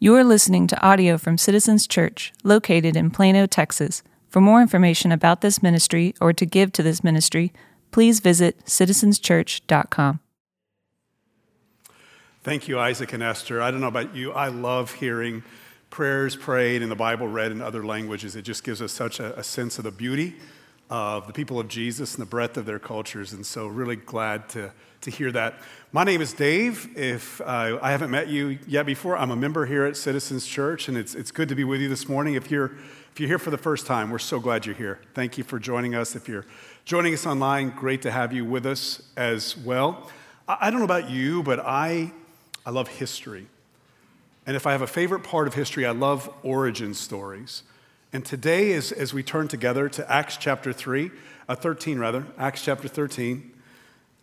You are listening to audio from Citizens Church, located in Plano, Texas. For more information about this ministry or to give to this ministry, please visit citizenschurch.com. Thank you, Isaac and Esther. I don't know about you, I love hearing prayers prayed and the Bible read in other languages. It just gives us such a, a sense of the beauty of the people of Jesus and the breadth of their cultures. And so, really glad to, to hear that. My name is Dave. If uh, I haven't met you yet before, I'm a member here at Citizens Church, and it's, it's good to be with you this morning. If you're, if you're here for the first time, we're so glad you're here. Thank you for joining us. If you're joining us online, great to have you with us as well. I, I don't know about you, but I, I love history. And if I have a favorite part of history, I love origin stories. And today, as, as we turn together to Acts chapter 3, uh, 13 rather, Acts chapter 13,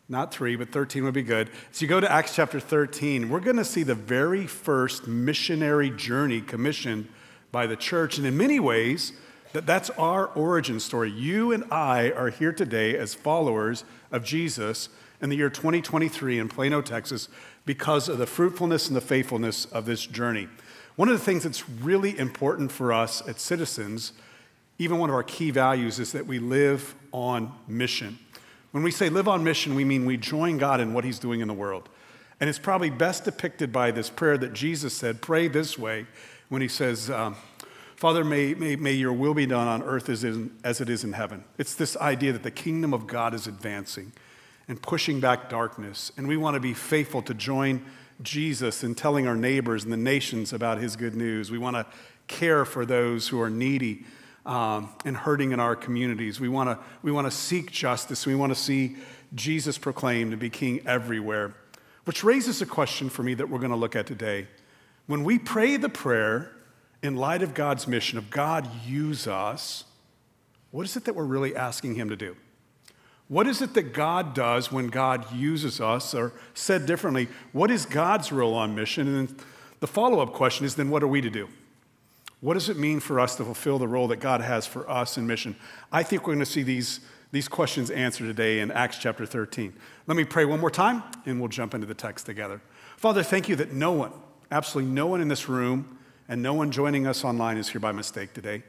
not 3, but 13 would be good. So you go to Acts chapter 13, we're going to see the very first missionary journey commissioned by the church. And in many ways, that that's our origin story. You and I are here today as followers of Jesus in the year 2023 in Plano, Texas, because of the fruitfulness and the faithfulness of this journey. One of the things that's really important for us as citizens, even one of our key values, is that we live on mission. When we say live on mission, we mean we join God in what He's doing in the world. And it's probably best depicted by this prayer that Jesus said pray this way when He says, um, Father, may, may, may your will be done on earth as, in, as it is in heaven. It's this idea that the kingdom of God is advancing and pushing back darkness. And we want to be faithful to join Jesus and telling our neighbors and the nations about his good news. We want to care for those who are needy um, and hurting in our communities. We want to we want to seek justice. We want to see Jesus proclaimed and be king everywhere. Which raises a question for me that we're going to look at today. When we pray the prayer in light of God's mission of God use us, what is it that we're really asking him to do? What is it that God does when God uses us? Or said differently, what is God's role on mission? And then the follow up question is then what are we to do? What does it mean for us to fulfill the role that God has for us in mission? I think we're going to see these, these questions answered today in Acts chapter 13. Let me pray one more time and we'll jump into the text together. Father, thank you that no one, absolutely no one in this room, and no one joining us online is here by mistake today.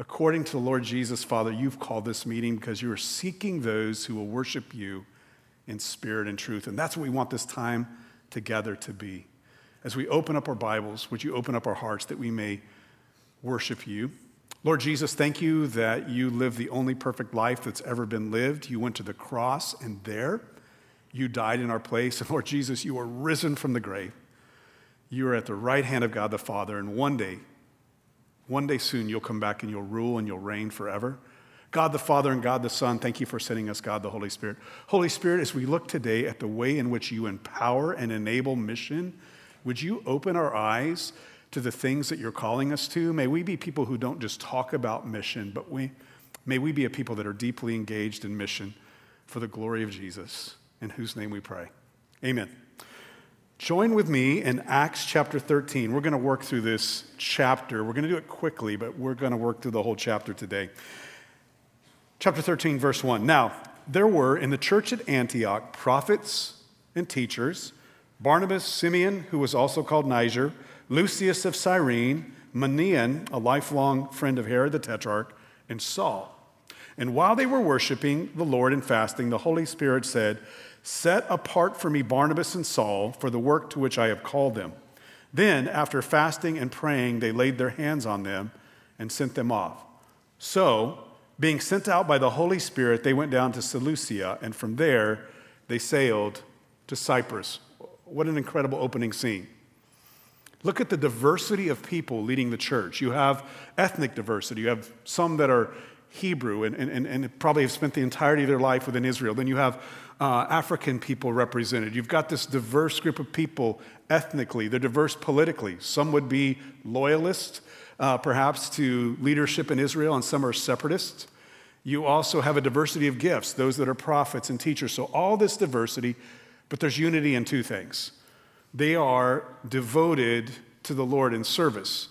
According to the Lord Jesus, Father, you've called this meeting because you are seeking those who will worship you in spirit and truth. And that's what we want this time together to be. As we open up our Bibles, would you open up our hearts that we may worship you? Lord Jesus, thank you that you lived the only perfect life that's ever been lived. You went to the cross, and there you died in our place. And Lord Jesus, you are risen from the grave. You are at the right hand of God the Father, and one day one day soon, you'll come back and you'll rule and you'll reign forever. God the Father and God the Son, thank you for sending us, God the Holy Spirit. Holy Spirit, as we look today at the way in which you empower and enable mission, would you open our eyes to the things that you're calling us to? May we be people who don't just talk about mission, but we, may we be a people that are deeply engaged in mission for the glory of Jesus, in whose name we pray. Amen. Join with me in Acts chapter 13. We're going to work through this chapter. We're going to do it quickly, but we're going to work through the whole chapter today. Chapter 13, verse 1. Now, there were in the church at Antioch prophets and teachers Barnabas, Simeon, who was also called Niger, Lucius of Cyrene, Manaen, a lifelong friend of Herod the Tetrarch, and Saul. And while they were worshiping the Lord and fasting, the Holy Spirit said, Set apart for me Barnabas and Saul for the work to which I have called them. Then, after fasting and praying, they laid their hands on them and sent them off. So, being sent out by the Holy Spirit, they went down to Seleucia, and from there they sailed to Cyprus. What an incredible opening scene. Look at the diversity of people leading the church. You have ethnic diversity. You have some that are Hebrew and, and, and probably have spent the entirety of their life within Israel. Then you have uh, African people represented. You've got this diverse group of people ethnically, they're diverse politically. Some would be loyalists, uh, perhaps, to leadership in Israel, and some are separatists. You also have a diversity of gifts, those that are prophets and teachers. So, all this diversity, but there's unity in two things. They are devoted to the Lord in service.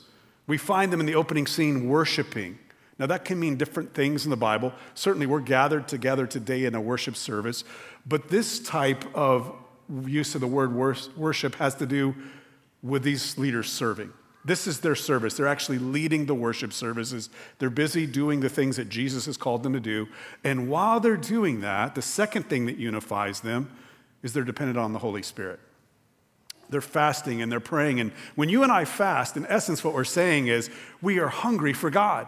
We find them in the opening scene worshiping. Now, that can mean different things in the Bible. Certainly, we're gathered together today in a worship service, but this type of use of the word worship has to do with these leaders serving. This is their service. They're actually leading the worship services. They're busy doing the things that Jesus has called them to do. And while they're doing that, the second thing that unifies them is they're dependent on the Holy Spirit. They're fasting and they're praying. And when you and I fast, in essence, what we're saying is we are hungry for God.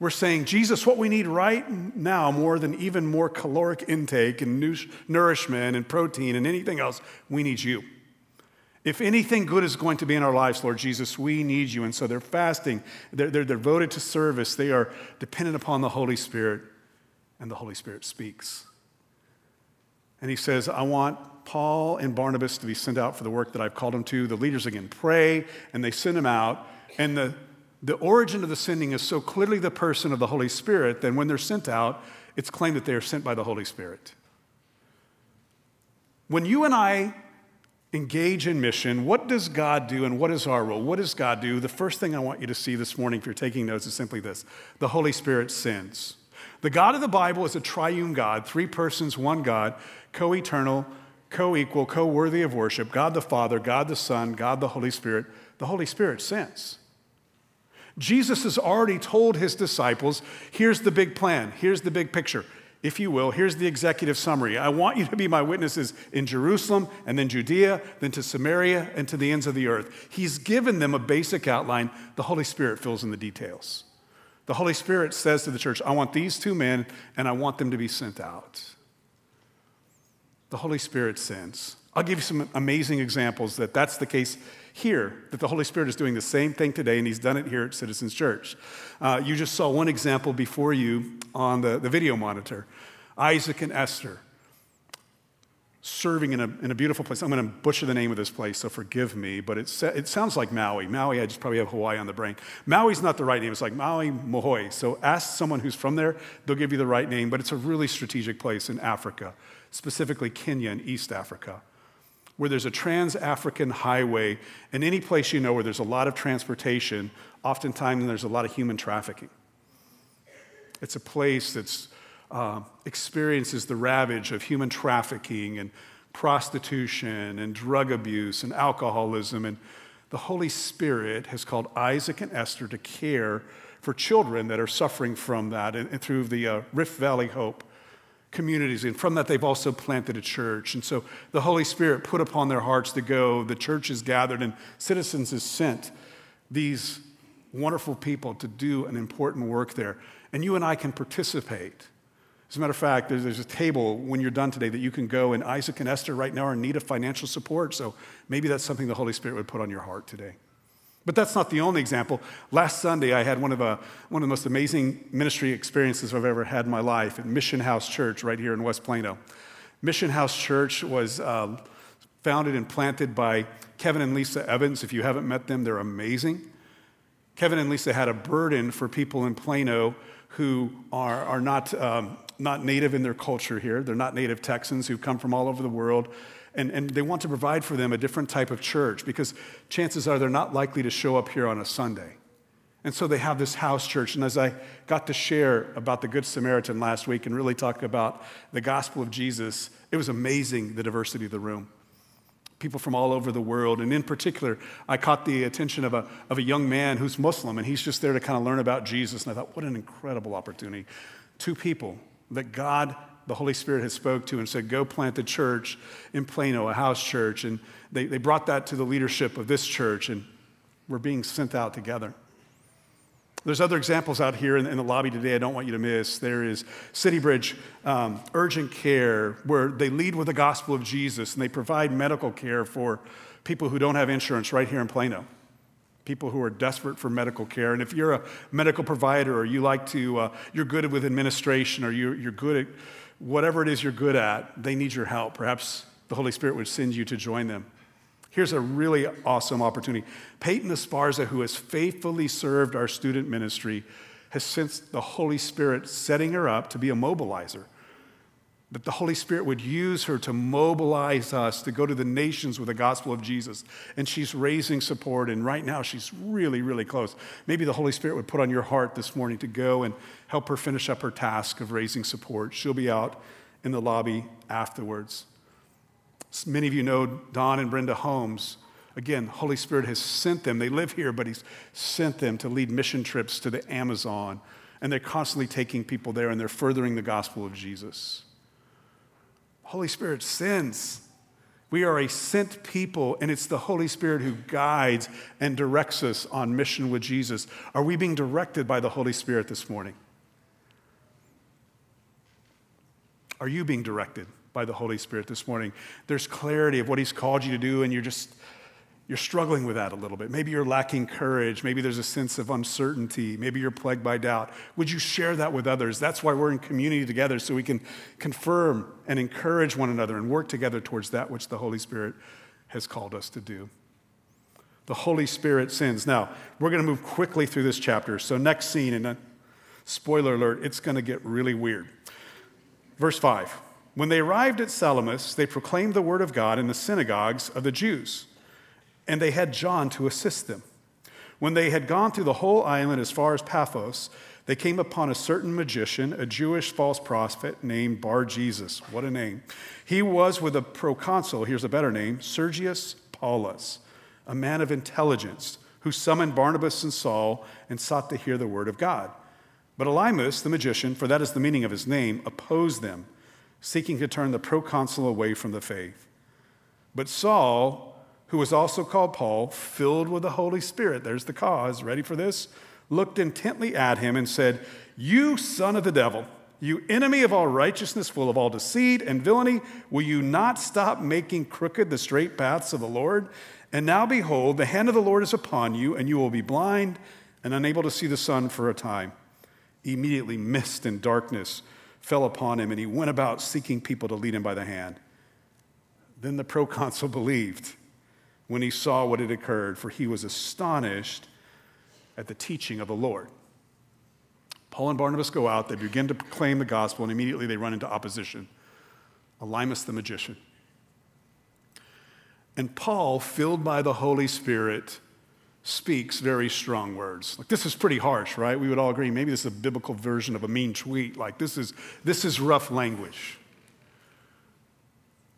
We're saying, Jesus, what we need right now, more than even more caloric intake and nourishment and protein and anything else, we need you. If anything good is going to be in our lives, Lord Jesus, we need you. And so they're fasting, they're, they're devoted to service, they are dependent upon the Holy Spirit, and the Holy Spirit speaks. And he says, I want Paul and Barnabas to be sent out for the work that I've called them to. The leaders again pray, and they send them out. And the, the origin of the sending is so clearly the person of the Holy Spirit that when they're sent out, it's claimed that they are sent by the Holy Spirit. When you and I engage in mission, what does God do and what is our role? What does God do? The first thing I want you to see this morning, if you're taking notes, is simply this the Holy Spirit sends. The God of the Bible is a triune God, three persons, one God, co eternal, co equal, co worthy of worship God the Father, God the Son, God the Holy Spirit. The Holy Spirit sends. Jesus has already told his disciples here's the big plan, here's the big picture if you will, here's the executive summary. I want you to be my witnesses in Jerusalem and then Judea, then to Samaria and to the ends of the earth. He's given them a basic outline. The Holy Spirit fills in the details. The Holy Spirit says to the church, I want these two men and I want them to be sent out. The Holy Spirit sends. I'll give you some amazing examples that that's the case here, that the Holy Spirit is doing the same thing today, and He's done it here at Citizens Church. Uh, you just saw one example before you on the, the video monitor Isaac and Esther serving in a, in a beautiful place. I'm going to butcher the name of this place, so forgive me, but it, it sounds like Maui. Maui, I just probably have Hawaii on the brain. Maui's not the right name, it's like Maui Mohoi. So ask someone who's from there, they'll give you the right name, but it's a really strategic place in Africa, specifically Kenya and East Africa where there's a trans African highway, and any place you know where there's a lot of transportation, oftentimes there's a lot of human trafficking. It's a place that uh, experiences the ravage of human trafficking and prostitution and drug abuse and alcoholism. And the Holy Spirit has called Isaac and Esther to care for children that are suffering from that and, and through the uh, Rift Valley Hope communities. And from that, they've also planted a church. And so the Holy Spirit put upon their hearts to go. The church is gathered, and citizens is sent these wonderful people to do an important work there. And you and I can participate. As a matter of fact, there's, there's, a table when you're done today that you can go, and Isaac and Esther right now are in need of financial support. So maybe that's something the Holy Spirit would put on your heart today. But that's not the only example. Last Sunday, I had one of, a, uh, one of the most amazing ministry experiences I've ever had in my life at Mission House Church right here in West Plano. Mission House Church was uh, founded and planted by Kevin and Lisa Evans. If you haven't met them, they're amazing. Kevin and Lisa had a burden for people in Plano who are, are not, um, not native in their culture here. They're not native Texans who come from all over the world and, and they want to provide for them a different type of church because chances are they're not likely to show up here on a Sunday. And so they have this house church. And as I got to share about the Good Samaritan last week and really talk about the gospel of Jesus, it was amazing the diversity of the room. People from all over the world. And in particular, I caught the attention of a, of a young man who's Muslim, and he's just there to kind of learn about Jesus. And I thought, what an incredible opportunity. Two people that God the Holy Spirit had spoke to and said, go plant a church in Plano, a house church. And they, they brought that to the leadership of this church, and we're being sent out together. There's other examples out here in, in the lobby today I don't want you to miss. There is City Bridge um, Urgent Care, where they lead with the gospel of Jesus and they provide medical care for people who don't have insurance right here in Plano people who are desperate for medical care. And if you're a medical provider or you like to, uh, you're good with administration or you're, you're good at whatever it is you're good at, they need your help. Perhaps the Holy Spirit would send you to join them. Here's a really awesome opportunity. Peyton Esparza, who has faithfully served our student ministry, has sensed the Holy Spirit setting her up to be a mobilizer that the Holy Spirit would use her to mobilize us to go to the nations with the gospel of Jesus. And she's raising support, and right now she's really, really close. Maybe the Holy Spirit would put on your heart this morning to go and help her finish up her task of raising support. She'll be out in the lobby afterwards. Many of you know Don and Brenda Holmes, Again, Holy Spirit has sent them. They live here, but He's sent them to lead mission trips to the Amazon. And they're constantly taking people there and they're furthering the gospel of Jesus. Holy Spirit sends. We are a sent people, and it's the Holy Spirit who guides and directs us on mission with Jesus. Are we being directed by the Holy Spirit this morning? Are you being directed by the Holy Spirit this morning? There's clarity of what He's called you to do, and you're just you're struggling with that a little bit. Maybe you're lacking courage. Maybe there's a sense of uncertainty. Maybe you're plagued by doubt. Would you share that with others? That's why we're in community together, so we can confirm and encourage one another and work together towards that which the Holy Spirit has called us to do. The Holy Spirit sends. Now, we're going to move quickly through this chapter. So, next scene, and uh, spoiler alert, it's going to get really weird. Verse 5 When they arrived at Salamis, they proclaimed the word of God in the synagogues of the Jews and they had John to assist them. When they had gone through the whole island as far as Paphos, they came upon a certain magician, a Jewish false prophet named Bar Jesus. What a name. He was with a proconsul, here's a better name, Sergius Paulus, a man of intelligence, who summoned Barnabas and Saul and sought to hear the word of God. But Elymas, the magician, for that is the meaning of his name, opposed them, seeking to turn the proconsul away from the faith. But Saul, who was also called Paul, filled with the Holy Spirit, there's the cause, ready for this? Looked intently at him and said, You son of the devil, you enemy of all righteousness, full of all deceit and villainy, will you not stop making crooked the straight paths of the Lord? And now behold, the hand of the Lord is upon you, and you will be blind and unable to see the sun for a time. Immediately, mist and darkness fell upon him, and he went about seeking people to lead him by the hand. Then the proconsul believed when he saw what had occurred, for he was astonished at the teaching of the Lord. Paul and Barnabas go out, they begin to proclaim the gospel, and immediately they run into opposition. Elymas the magician. And Paul, filled by the Holy Spirit, speaks very strong words. Like this is pretty harsh, right? We would all agree. Maybe this is a biblical version of a mean tweet. Like this is this is rough language.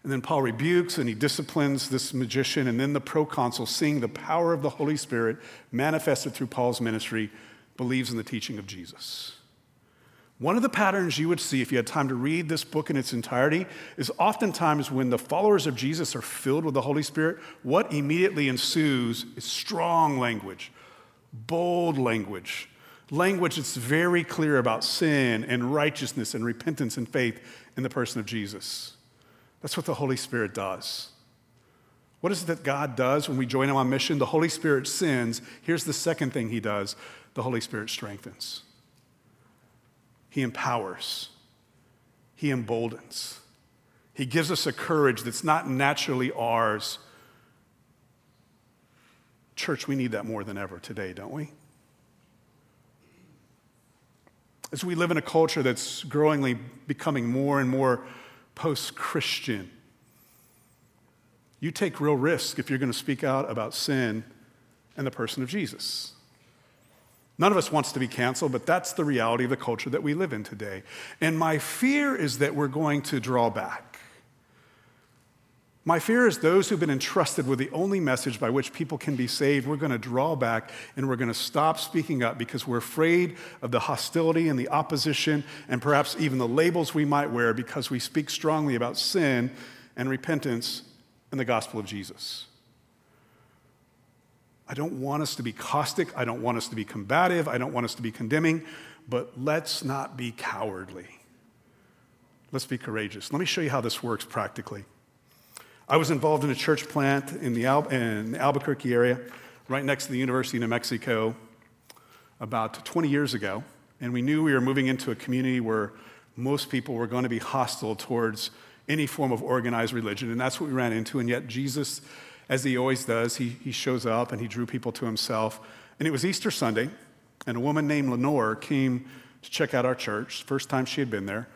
And then Paul rebukes and he disciplines this magician, and then the proconsul, seeing the power of the Holy Spirit manifested through Paul's ministry, believes in the teaching of Jesus. One of the patterns you would see if you had time to read this book in its entirety is oftentimes when the followers of Jesus are filled with the Holy Spirit, what immediately ensues is strong language, bold language, language that's very clear about sin and righteousness and repentance and faith in the person of Jesus. That's what the Holy Spirit does. What is it that God does when we join Him on mission? The Holy Spirit sins. Here's the second thing He does the Holy Spirit strengthens, He empowers, He emboldens. He gives us a courage that's not naturally ours. Church, we need that more than ever today, don't we? As we live in a culture that's growingly becoming more and more post Christian. You take real risk if you're going to speak out about sin and the person of Jesus. None of us wants to be canceled, but that's the reality of the culture that we live in today. And my fear is that we're going to draw back. My fear is those who've been entrusted with the only message by which people can be saved, we're going to draw back and we're going to stop speaking up because we're afraid of the hostility and the opposition and perhaps even the labels we might wear because we speak strongly about sin and repentance and the gospel of Jesus. I don't want us to be caustic. I don't want us to be combative. I don't want us to be condemning, but let's not be cowardly. Let's be courageous. Let me show you how this works practically. I was involved in a church plant in the, Al- in the Albuquerque area, right next to the University of New Mexico, about 20 years ago. And we knew we were moving into a community where most people were going to be hostile towards any form of organized religion. And that's what we ran into. And yet, Jesus, as he always does, he, he shows up and he drew people to himself. And it was Easter Sunday, and a woman named Lenore came to check out our church, first time she had been there.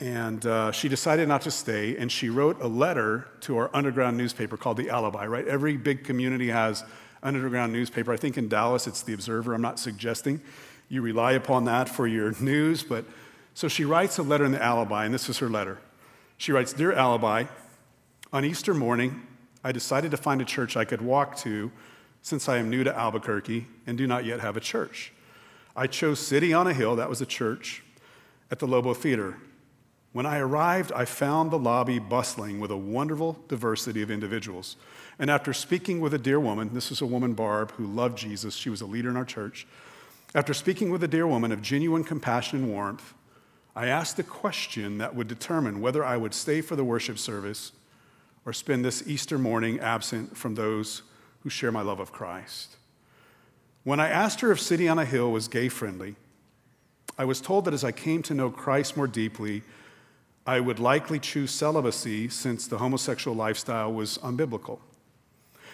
And uh, she decided not to stay, and she wrote a letter to our underground newspaper called The Alibi, right? Every big community has an underground newspaper. I think in Dallas it's The Observer. I'm not suggesting you rely upon that for your news, but so she writes a letter in The Alibi, and this is her letter. She writes Dear Alibi, on Easter morning, I decided to find a church I could walk to since I am new to Albuquerque and do not yet have a church. I chose City on a Hill, that was a church, at the Lobo Theater. When I arrived, I found the lobby bustling with a wonderful diversity of individuals. And after speaking with a dear woman, this is a woman, Barb, who loved Jesus, she was a leader in our church. After speaking with a dear woman of genuine compassion and warmth, I asked a question that would determine whether I would stay for the worship service or spend this Easter morning absent from those who share my love of Christ. When I asked her if City on a Hill was gay friendly, I was told that as I came to know Christ more deeply, I would likely choose celibacy since the homosexual lifestyle was unbiblical.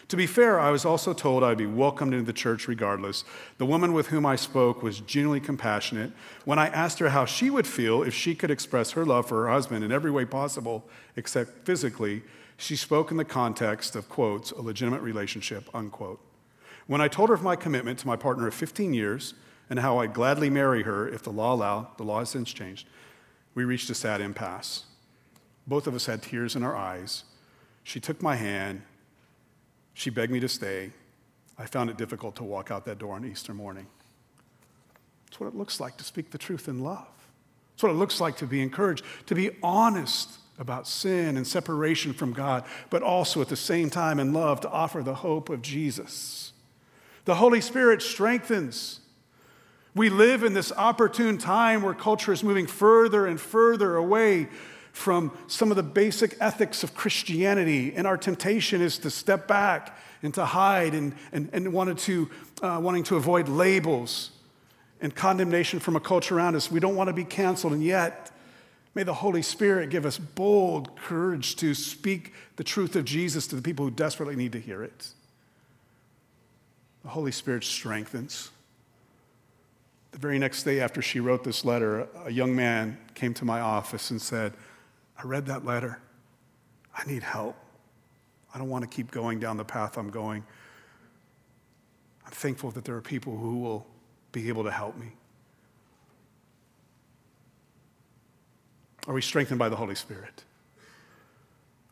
To be fair, I was also told I'd be welcomed into the church regardless. The woman with whom I spoke was genuinely compassionate. When I asked her how she would feel if she could express her love for her husband in every way possible, except physically, she spoke in the context of, quotes, a legitimate relationship, unquote. When I told her of my commitment to my partner of 15 years and how I'd gladly marry her if the law allowed, the law has since changed, we reached a sad impasse. Both of us had tears in our eyes. She took my hand she begged me to stay. I found it difficult to walk out that door on Easter morning. It's what it looks like to speak the truth in love. It's what it looks like to be encouraged, to be honest about sin and separation from God, but also at the same time in love to offer the hope of Jesus. The Holy Spirit strengthens. We live in this opportune time where culture is moving further and further away from some of the basic ethics of Christianity, and our temptation is to step back and to hide and, and, and wanted to, uh, wanting to avoid labels and condemnation from a culture around us. We don't want to be canceled, and yet, may the Holy Spirit give us bold courage to speak the truth of Jesus to the people who desperately need to hear it. The Holy Spirit strengthens. The very next day after she wrote this letter, a young man came to my office and said, I read that letter. I need help. I don't want to keep going down the path I'm going. I'm thankful that there are people who will be able to help me. Are we strengthened by the Holy Spirit?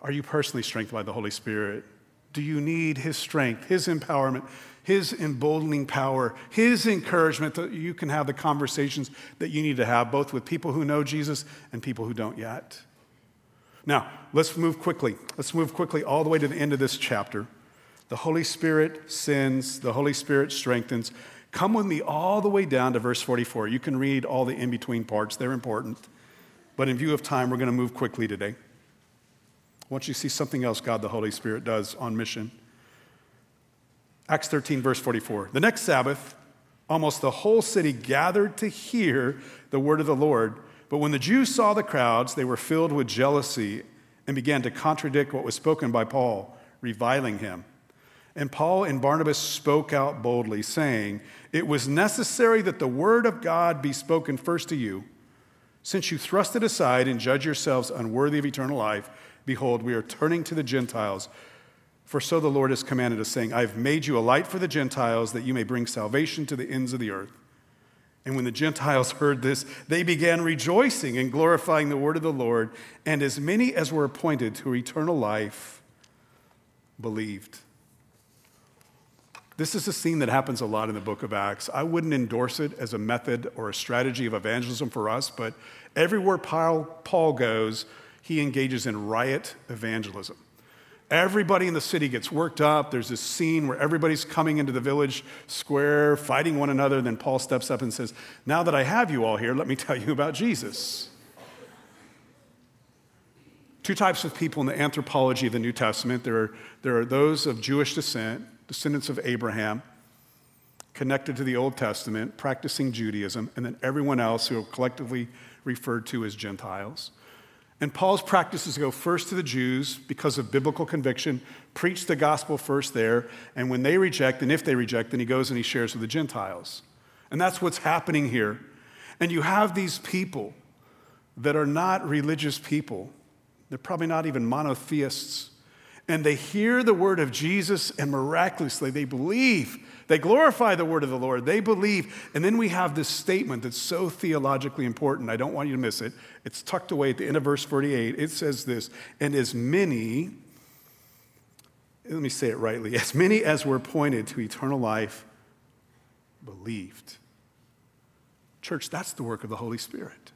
Are you personally strengthened by the Holy Spirit? Do you need His strength, His empowerment, His emboldening power, His encouragement that you can have the conversations that you need to have, both with people who know Jesus and people who don't yet? Now, let's move quickly. Let's move quickly all the way to the end of this chapter. The Holy Spirit sends, the Holy Spirit strengthens. Come with me all the way down to verse 44. You can read all the in between parts, they're important. But in view of time, we're going to move quickly today. I want you to see something else God the Holy Spirit does on mission. Acts 13, verse 44. The next Sabbath, almost the whole city gathered to hear the word of the Lord. But when the Jews saw the crowds, they were filled with jealousy and began to contradict what was spoken by Paul, reviling him. And Paul and Barnabas spoke out boldly, saying, It was necessary that the word of God be spoken first to you. Since you thrust it aside and judge yourselves unworthy of eternal life, behold, we are turning to the Gentiles. For so the Lord has commanded us, saying, I have made you a light for the Gentiles, that you may bring salvation to the ends of the earth. And when the Gentiles heard this, they began rejoicing and glorifying the word of the Lord. And as many as were appointed to eternal life believed. This is a scene that happens a lot in the book of Acts. I wouldn't endorse it as a method or a strategy of evangelism for us, but everywhere Paul goes, he engages in riot evangelism. Everybody in the city gets worked up. There's this scene where everybody's coming into the village square, fighting one another. Then Paul steps up and says, Now that I have you all here, let me tell you about Jesus. Two types of people in the anthropology of the New Testament there are, there are those of Jewish descent, descendants of Abraham, connected to the Old Testament, practicing Judaism, and then everyone else who are collectively referred to as Gentiles. And Paul's practice is to go first to the Jews because of biblical conviction, preach the gospel first there, and when they reject, and if they reject, then he goes and he shares with the Gentiles. And that's what's happening here. And you have these people that are not religious people, they're probably not even monotheists. And they hear the word of Jesus, and miraculously they believe they glorify the word of the Lord. They believe. And then we have this statement that's so theologically important. I don't want you to miss it. It's tucked away at the end of verse 48. It says this And as many let me say it rightly, as many as were appointed to eternal life believed. Church, that's the work of the Holy Spirit.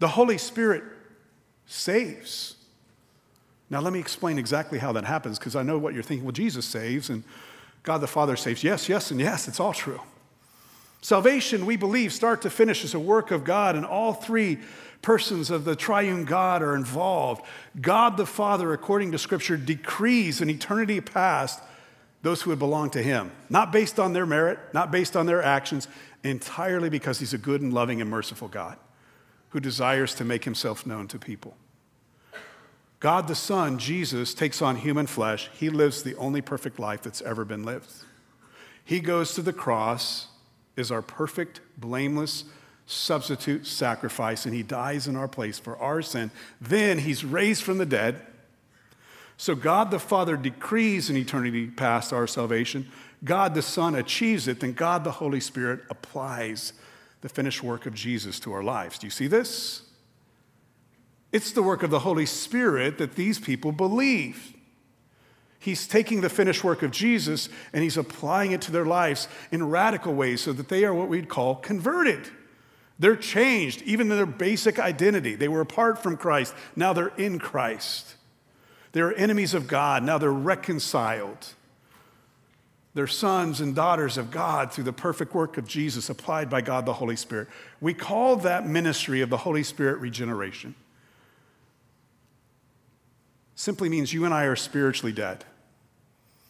The Holy Spirit saves. Now, let me explain exactly how that happens because I know what you're thinking. Well, Jesus saves and God the Father saves. Yes, yes, and yes, it's all true. Salvation, we believe, start to finish, is a work of God, and all three persons of the triune God are involved. God the Father, according to Scripture, decrees in eternity past those who would belong to Him, not based on their merit, not based on their actions, entirely because He's a good and loving and merciful God who desires to make Himself known to people. God the Son, Jesus, takes on human flesh. He lives the only perfect life that's ever been lived. He goes to the cross, is our perfect, blameless, substitute sacrifice, and he dies in our place for our sin. Then he's raised from the dead. So God the Father decrees in eternity past our salvation. God the Son achieves it. Then God the Holy Spirit applies the finished work of Jesus to our lives. Do you see this? It's the work of the Holy Spirit that these people believe. He's taking the finished work of Jesus and he's applying it to their lives in radical ways so that they are what we'd call converted. They're changed, even in their basic identity. They were apart from Christ, now they're in Christ. They're enemies of God, now they're reconciled. They're sons and daughters of God through the perfect work of Jesus applied by God the Holy Spirit. We call that ministry of the Holy Spirit regeneration. Simply means you and I are spiritually dead.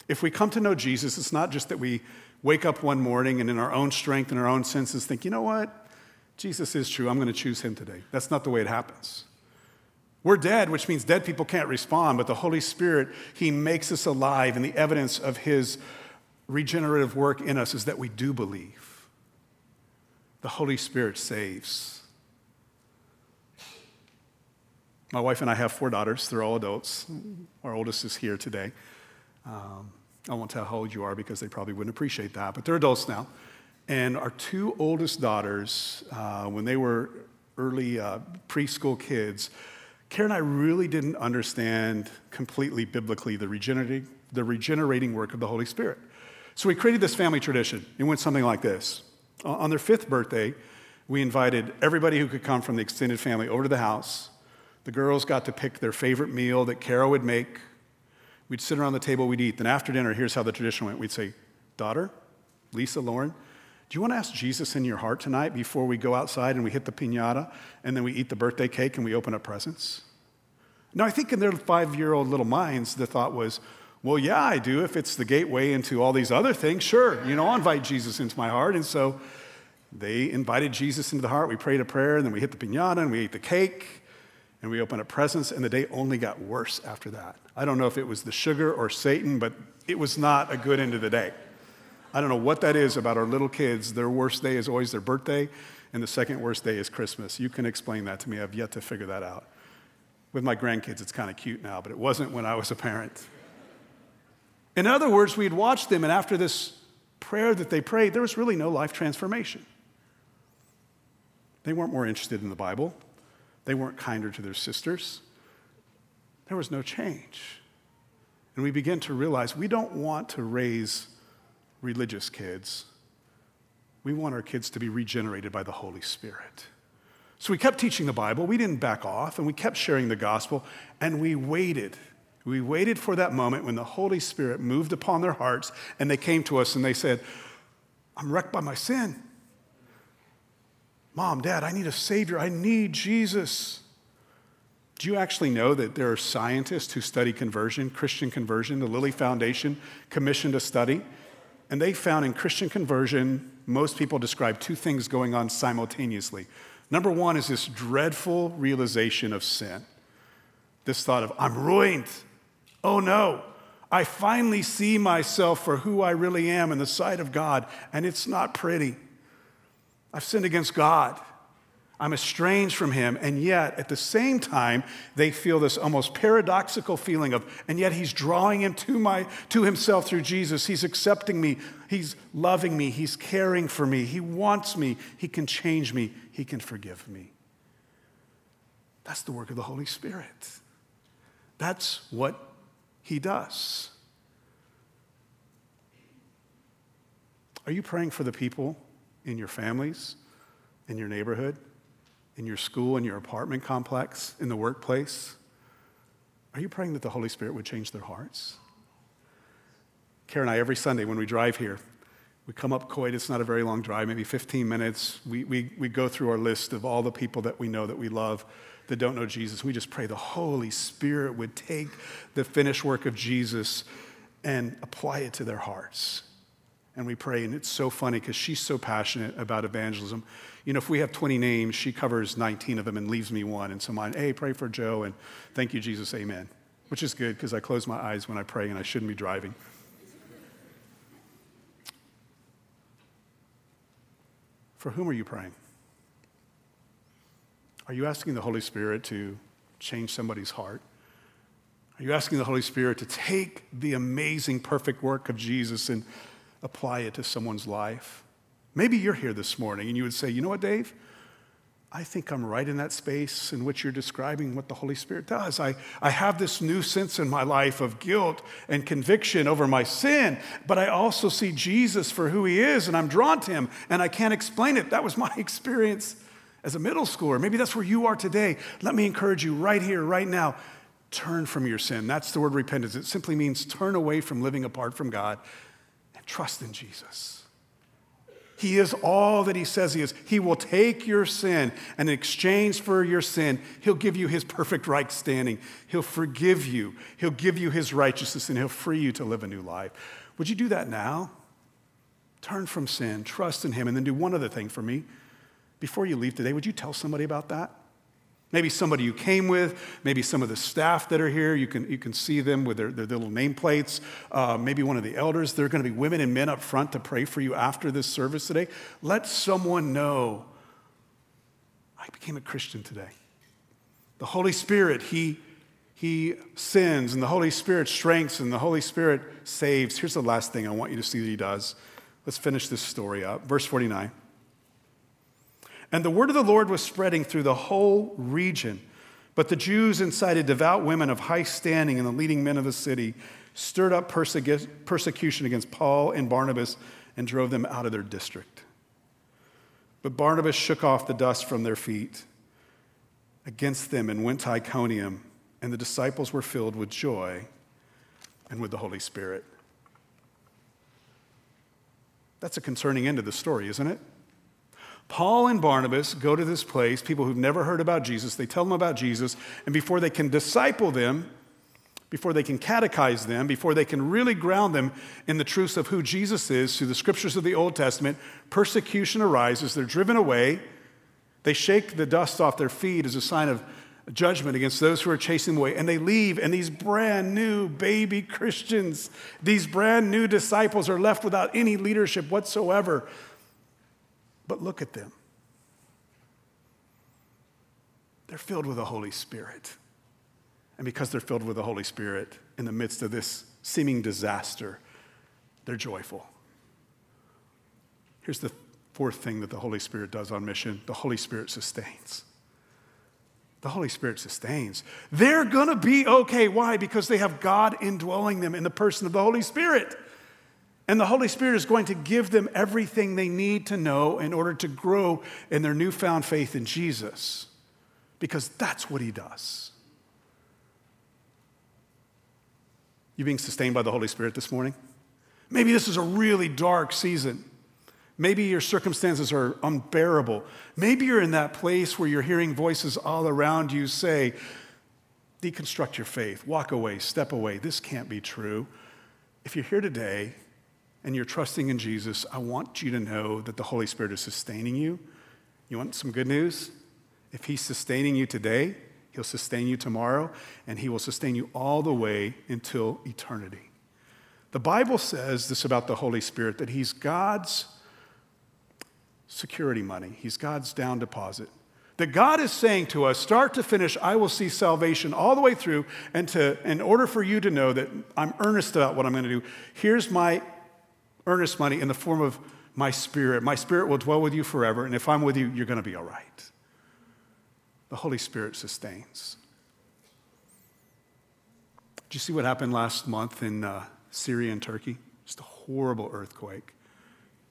If we come to know Jesus, it's not just that we wake up one morning and in our own strength and our own senses think, you know what? Jesus is true. I'm going to choose him today. That's not the way it happens. We're dead, which means dead people can't respond, but the Holy Spirit, He makes us alive, and the evidence of His regenerative work in us is that we do believe. The Holy Spirit saves. My wife and I have four daughters. They're all adults. Our oldest is here today. Um, I won't tell how old you are because they probably wouldn't appreciate that, but they're adults now. And our two oldest daughters, uh, when they were early uh, preschool kids, Karen and I really didn't understand completely biblically the regenerating, the regenerating work of the Holy Spirit. So we created this family tradition. It went something like this. On their fifth birthday, we invited everybody who could come from the extended family over to the house. The girls got to pick their favorite meal that Carol would make. We'd sit around the table, we'd eat. Then after dinner, here's how the tradition went. We'd say, Daughter, Lisa, Lauren, do you want to ask Jesus in your heart tonight before we go outside and we hit the pinata and then we eat the birthday cake and we open up presents? Now, I think in their five year old little minds, the thought was, well, yeah, I do. If it's the gateway into all these other things, sure, you know, I'll invite Jesus into my heart. And so they invited Jesus into the heart. We prayed a prayer, and then we hit the pinata and we ate the cake and we opened up presents, and the day only got worse after that. I don't know if it was the sugar or Satan, but it was not a good end of the day. I don't know what that is about our little kids. Their worst day is always their birthday, and the second worst day is Christmas. You can explain that to me. I've yet to figure that out. With my grandkids, it's kind of cute now, but it wasn't when I was a parent. In other words, we'd watch them, and after this prayer that they prayed, there was really no life transformation. They weren't more interested in the Bible, they weren't kinder to their sisters. There was no change. And we begin to realize we don't want to raise religious kids. We want our kids to be regenerated by the Holy Spirit. So we kept teaching the Bible. We didn't back off, and we kept sharing the gospel, and we waited. We waited for that moment when the Holy Spirit moved upon their hearts, and they came to us and they said, I'm wrecked by my sin. Mom, Dad, I need a Savior. I need Jesus. Do you actually know that there are scientists who study conversion, Christian conversion? The Lilly Foundation commissioned a study and they found in Christian conversion, most people describe two things going on simultaneously. Number one is this dreadful realization of sin. This thought of, I'm ruined. Oh no, I finally see myself for who I really am in the sight of God, and it's not pretty. I've sinned against God. I'm estranged from him. And yet, at the same time, they feel this almost paradoxical feeling of, and yet he's drawing him to, my, to himself through Jesus. He's accepting me. He's loving me. He's caring for me. He wants me. He can change me. He can forgive me. That's the work of the Holy Spirit. That's what He does. Are you praying for the people in your families, in your neighborhood, in your school, in your apartment complex, in the workplace? Are you praying that the Holy Spirit would change their hearts? Karen and I, every Sunday when we drive here, we come up Coit. It's not a very long drive, maybe 15 minutes. We, we, we go through our list of all the people that we know that we love that don't know Jesus. We just pray the Holy Spirit would take the finished work of Jesus and apply it to their hearts. And we pray, and it's so funny because she's so passionate about evangelism. You know, if we have 20 names, she covers 19 of them and leaves me one. And so mine, hey, pray for Joe, and thank you, Jesus, amen. Which is good because I close my eyes when I pray and I shouldn't be driving. For whom are you praying? Are you asking the Holy Spirit to change somebody's heart? Are you asking the Holy Spirit to take the amazing, perfect work of Jesus and apply it to someone's life? Maybe you're here this morning and you would say, you know what, Dave? I think I'm right in that space in which you're describing what the Holy Spirit does. I, I have this new sense in my life of guilt and conviction over my sin, but I also see Jesus for who he is, and I'm drawn to him, and I can't explain it. That was my experience as a middle schooler. Maybe that's where you are today. Let me encourage you right here, right now. Turn from your sin. That's the word repentance. It simply means turn away from living apart from God trust in Jesus. He is all that he says he is. He will take your sin, and in exchange for your sin, he'll give you his perfect right standing. He'll forgive you, he'll give you his righteousness, and he'll free you to live a new life. Would you do that now? Turn from sin, trust in him, and then do one other thing for me. Before you leave today, would you tell somebody about that? Maybe somebody you came with, maybe some of the staff that are here, you can, you can see them with their, their little nameplates. Uh, maybe one of the elders. There are going to be women and men up front to pray for you after this service today. Let someone know I became a Christian today. The Holy Spirit, He, he sends, and the Holy Spirit strengthens, and the Holy Spirit saves. Here's the last thing I want you to see that He does. Let's finish this story up. Verse 49. And the word of the Lord was spreading through the whole region. But the Jews incited devout women of high standing and the leading men of the city, stirred up persecution against Paul and Barnabas, and drove them out of their district. But Barnabas shook off the dust from their feet against them and went to Iconium, and the disciples were filled with joy and with the Holy Spirit. That's a concerning end of the story, isn't it? Paul and Barnabas go to this place, people who've never heard about Jesus, they tell them about Jesus, and before they can disciple them, before they can catechize them, before they can really ground them in the truths of who Jesus is through the scriptures of the Old Testament, persecution arises. They're driven away. They shake the dust off their feet as a sign of judgment against those who are chasing them away. And they leave, and these brand new baby Christians, these brand new disciples are left without any leadership whatsoever. But look at them. They're filled with the Holy Spirit. And because they're filled with the Holy Spirit in the midst of this seeming disaster, they're joyful. Here's the fourth thing that the Holy Spirit does on mission the Holy Spirit sustains. The Holy Spirit sustains. They're going to be okay. Why? Because they have God indwelling them in the person of the Holy Spirit. And the Holy Spirit is going to give them everything they need to know in order to grow in their newfound faith in Jesus, because that's what He does. You being sustained by the Holy Spirit this morning? Maybe this is a really dark season. Maybe your circumstances are unbearable. Maybe you're in that place where you're hearing voices all around you say, deconstruct your faith, walk away, step away. This can't be true. If you're here today and you're trusting in Jesus, I want you to know that the Holy Spirit is sustaining you. You want some good news? If He's sustaining you today, He'll sustain you tomorrow, and He will sustain you all the way until eternity. The Bible says this about the Holy Spirit that He's God's security money, He's God's down deposit. That God is saying to us, start to finish, I will see salvation all the way through. And to, in order for you to know that I'm earnest about what I'm going to do, here's my earnest money in the form of my spirit. My spirit will dwell with you forever, and if I'm with you, you're going to be all right. The Holy Spirit sustains. Did you see what happened last month in uh, Syria and Turkey? Just a horrible earthquake,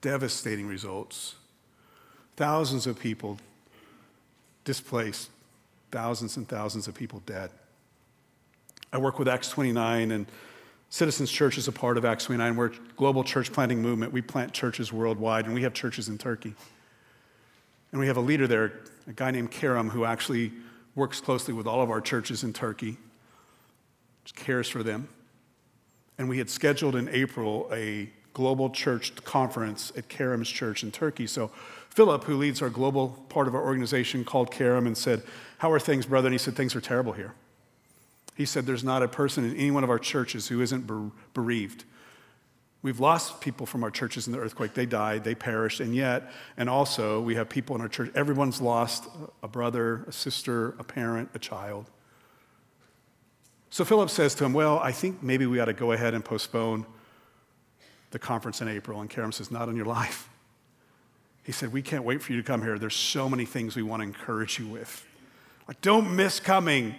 devastating results. Thousands of people displaced, thousands and thousands of people dead. I work with Acts 29, and Citizens Church is a part of Acts 29. We're a global church planting movement. We plant churches worldwide, and we have churches in Turkey. And we have a leader there, a guy named Karam, who actually works closely with all of our churches in Turkey, cares for them. And we had scheduled in April a global church conference at Karam's church in Turkey. So Philip, who leads our global part of our organization, called Karam and said, How are things, brother? And he said, Things are terrible here. He said, There's not a person in any one of our churches who isn't bereaved. We've lost people from our churches in the earthquake. They died, they perished, and yet, and also, we have people in our church, everyone's lost a brother, a sister, a parent, a child. So Philip says to him, Well, I think maybe we ought to go ahead and postpone the conference in April. And Karam says, Not on your life. He said, We can't wait for you to come here. There's so many things we want to encourage you with. Like, don't miss coming.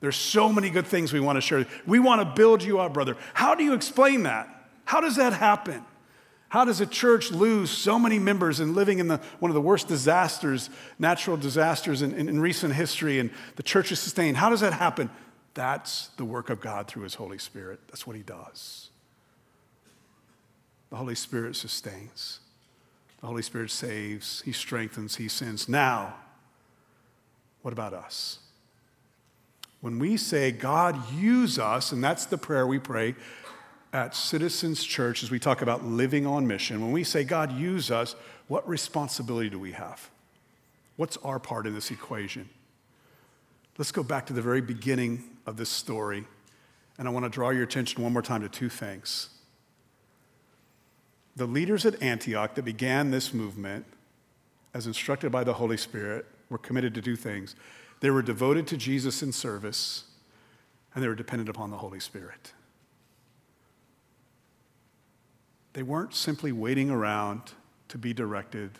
There's so many good things we want to share. We want to build you up, brother. How do you explain that? How does that happen? How does a church lose so many members and living in the, one of the worst disasters, natural disasters in, in, in recent history, and the church is sustained? How does that happen? That's the work of God through His Holy Spirit. That's what He does. The Holy Spirit sustains, the Holy Spirit saves, He strengthens, He sends. Now, what about us? When we say, God, use us, and that's the prayer we pray at Citizens Church as we talk about living on mission, when we say, God, use us, what responsibility do we have? What's our part in this equation? Let's go back to the very beginning of this story, and I want to draw your attention one more time to two things. The leaders at Antioch that began this movement, as instructed by the Holy Spirit, were committed to two things. They were devoted to Jesus in service, and they were dependent upon the Holy Spirit. They weren't simply waiting around to be directed,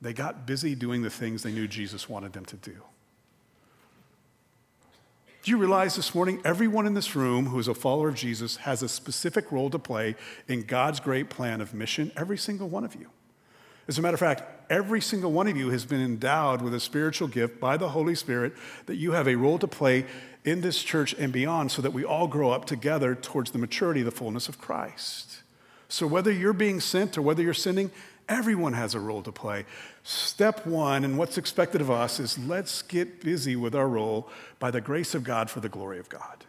they got busy doing the things they knew Jesus wanted them to do. Do you realize this morning, everyone in this room who is a follower of Jesus has a specific role to play in God's great plan of mission? Every single one of you. As a matter of fact, every single one of you has been endowed with a spiritual gift by the Holy Spirit that you have a role to play in this church and beyond so that we all grow up together towards the maturity, the fullness of Christ. So whether you're being sent or whether you're sending, everyone has a role to play. Step one, and what's expected of us, is let's get busy with our role by the grace of God for the glory of God.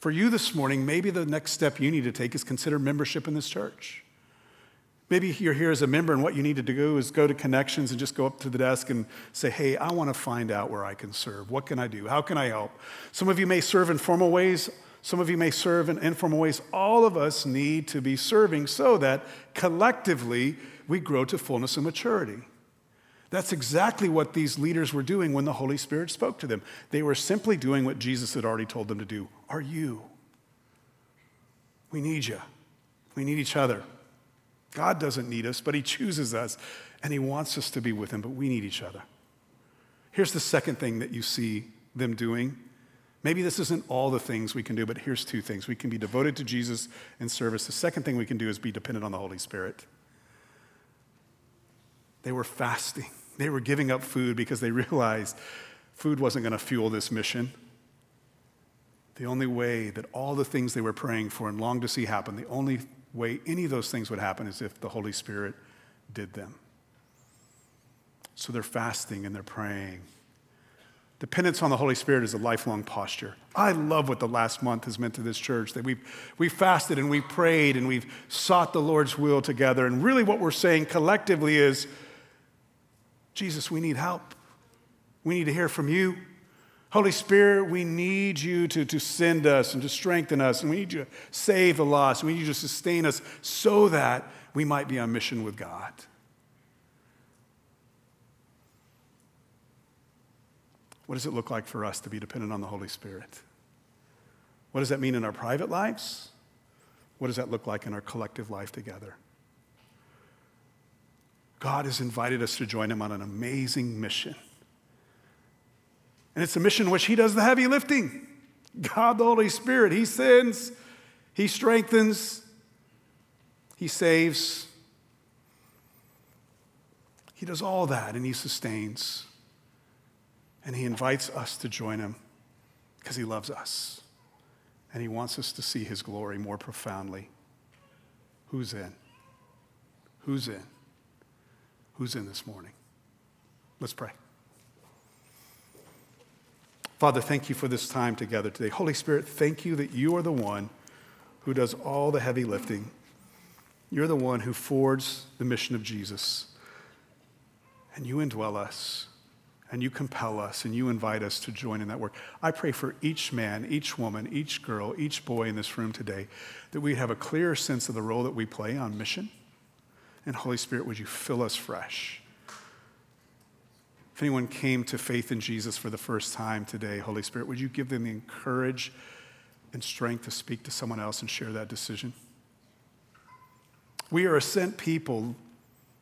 For you this morning, maybe the next step you need to take is consider membership in this church. Maybe you're here as a member, and what you need to do is go to Connections and just go up to the desk and say, Hey, I want to find out where I can serve. What can I do? How can I help? Some of you may serve in formal ways, some of you may serve in informal ways. All of us need to be serving so that collectively we grow to fullness and maturity. That's exactly what these leaders were doing when the Holy Spirit spoke to them. They were simply doing what Jesus had already told them to do. Are you? We need you. We need each other. God doesn't need us, but He chooses us and He wants us to be with Him, but we need each other. Here's the second thing that you see them doing. Maybe this isn't all the things we can do, but here's two things. We can be devoted to Jesus in service. The second thing we can do is be dependent on the Holy Spirit. They were fasting, they were giving up food because they realized food wasn't going to fuel this mission. The only way that all the things they were praying for and longed to see happen, the only way any of those things would happen is if the Holy Spirit did them. So they're fasting and they're praying. Dependence on the Holy Spirit is a lifelong posture. I love what the last month has meant to this church that we've, we've fasted and we've prayed and we've sought the Lord's will together. And really, what we're saying collectively is Jesus, we need help. We need to hear from you. Holy Spirit, we need you to, to send us and to strengthen us, and we need you to save the lost, and we need you to sustain us so that we might be on mission with God. What does it look like for us to be dependent on the Holy Spirit? What does that mean in our private lives? What does that look like in our collective life together? God has invited us to join Him on an amazing mission. And it's a mission in which He does the heavy lifting. God the Holy Spirit. He sends, He strengthens, He saves. He does all that and He sustains. And He invites us to join Him because He loves us. And He wants us to see His glory more profoundly. Who's in? Who's in? Who's in this morning? Let's pray. Father, thank you for this time together today. Holy Spirit, thank you that you are the one who does all the heavy lifting. You're the one who forwards the mission of Jesus. And you indwell us, and you compel us, and you invite us to join in that work. I pray for each man, each woman, each girl, each boy in this room today that we have a clearer sense of the role that we play on mission. And Holy Spirit, would you fill us fresh? If anyone came to faith in Jesus for the first time today, Holy Spirit, would you give them the courage and strength to speak to someone else and share that decision? We are a sent people.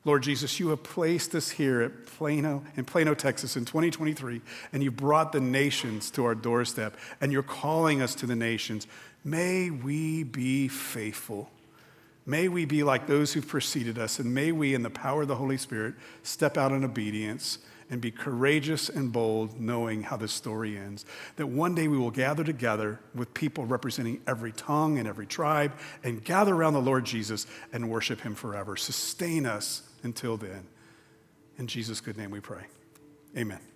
Lord Jesus, you have placed us here at Plano, in Plano, Texas in 2023, and you brought the nations to our doorstep, and you're calling us to the nations. May we be faithful. May we be like those who've preceded us, and may we, in the power of the Holy Spirit, step out in obedience and be courageous and bold, knowing how this story ends. That one day we will gather together with people representing every tongue and every tribe and gather around the Lord Jesus and worship him forever. Sustain us until then. In Jesus' good name we pray. Amen.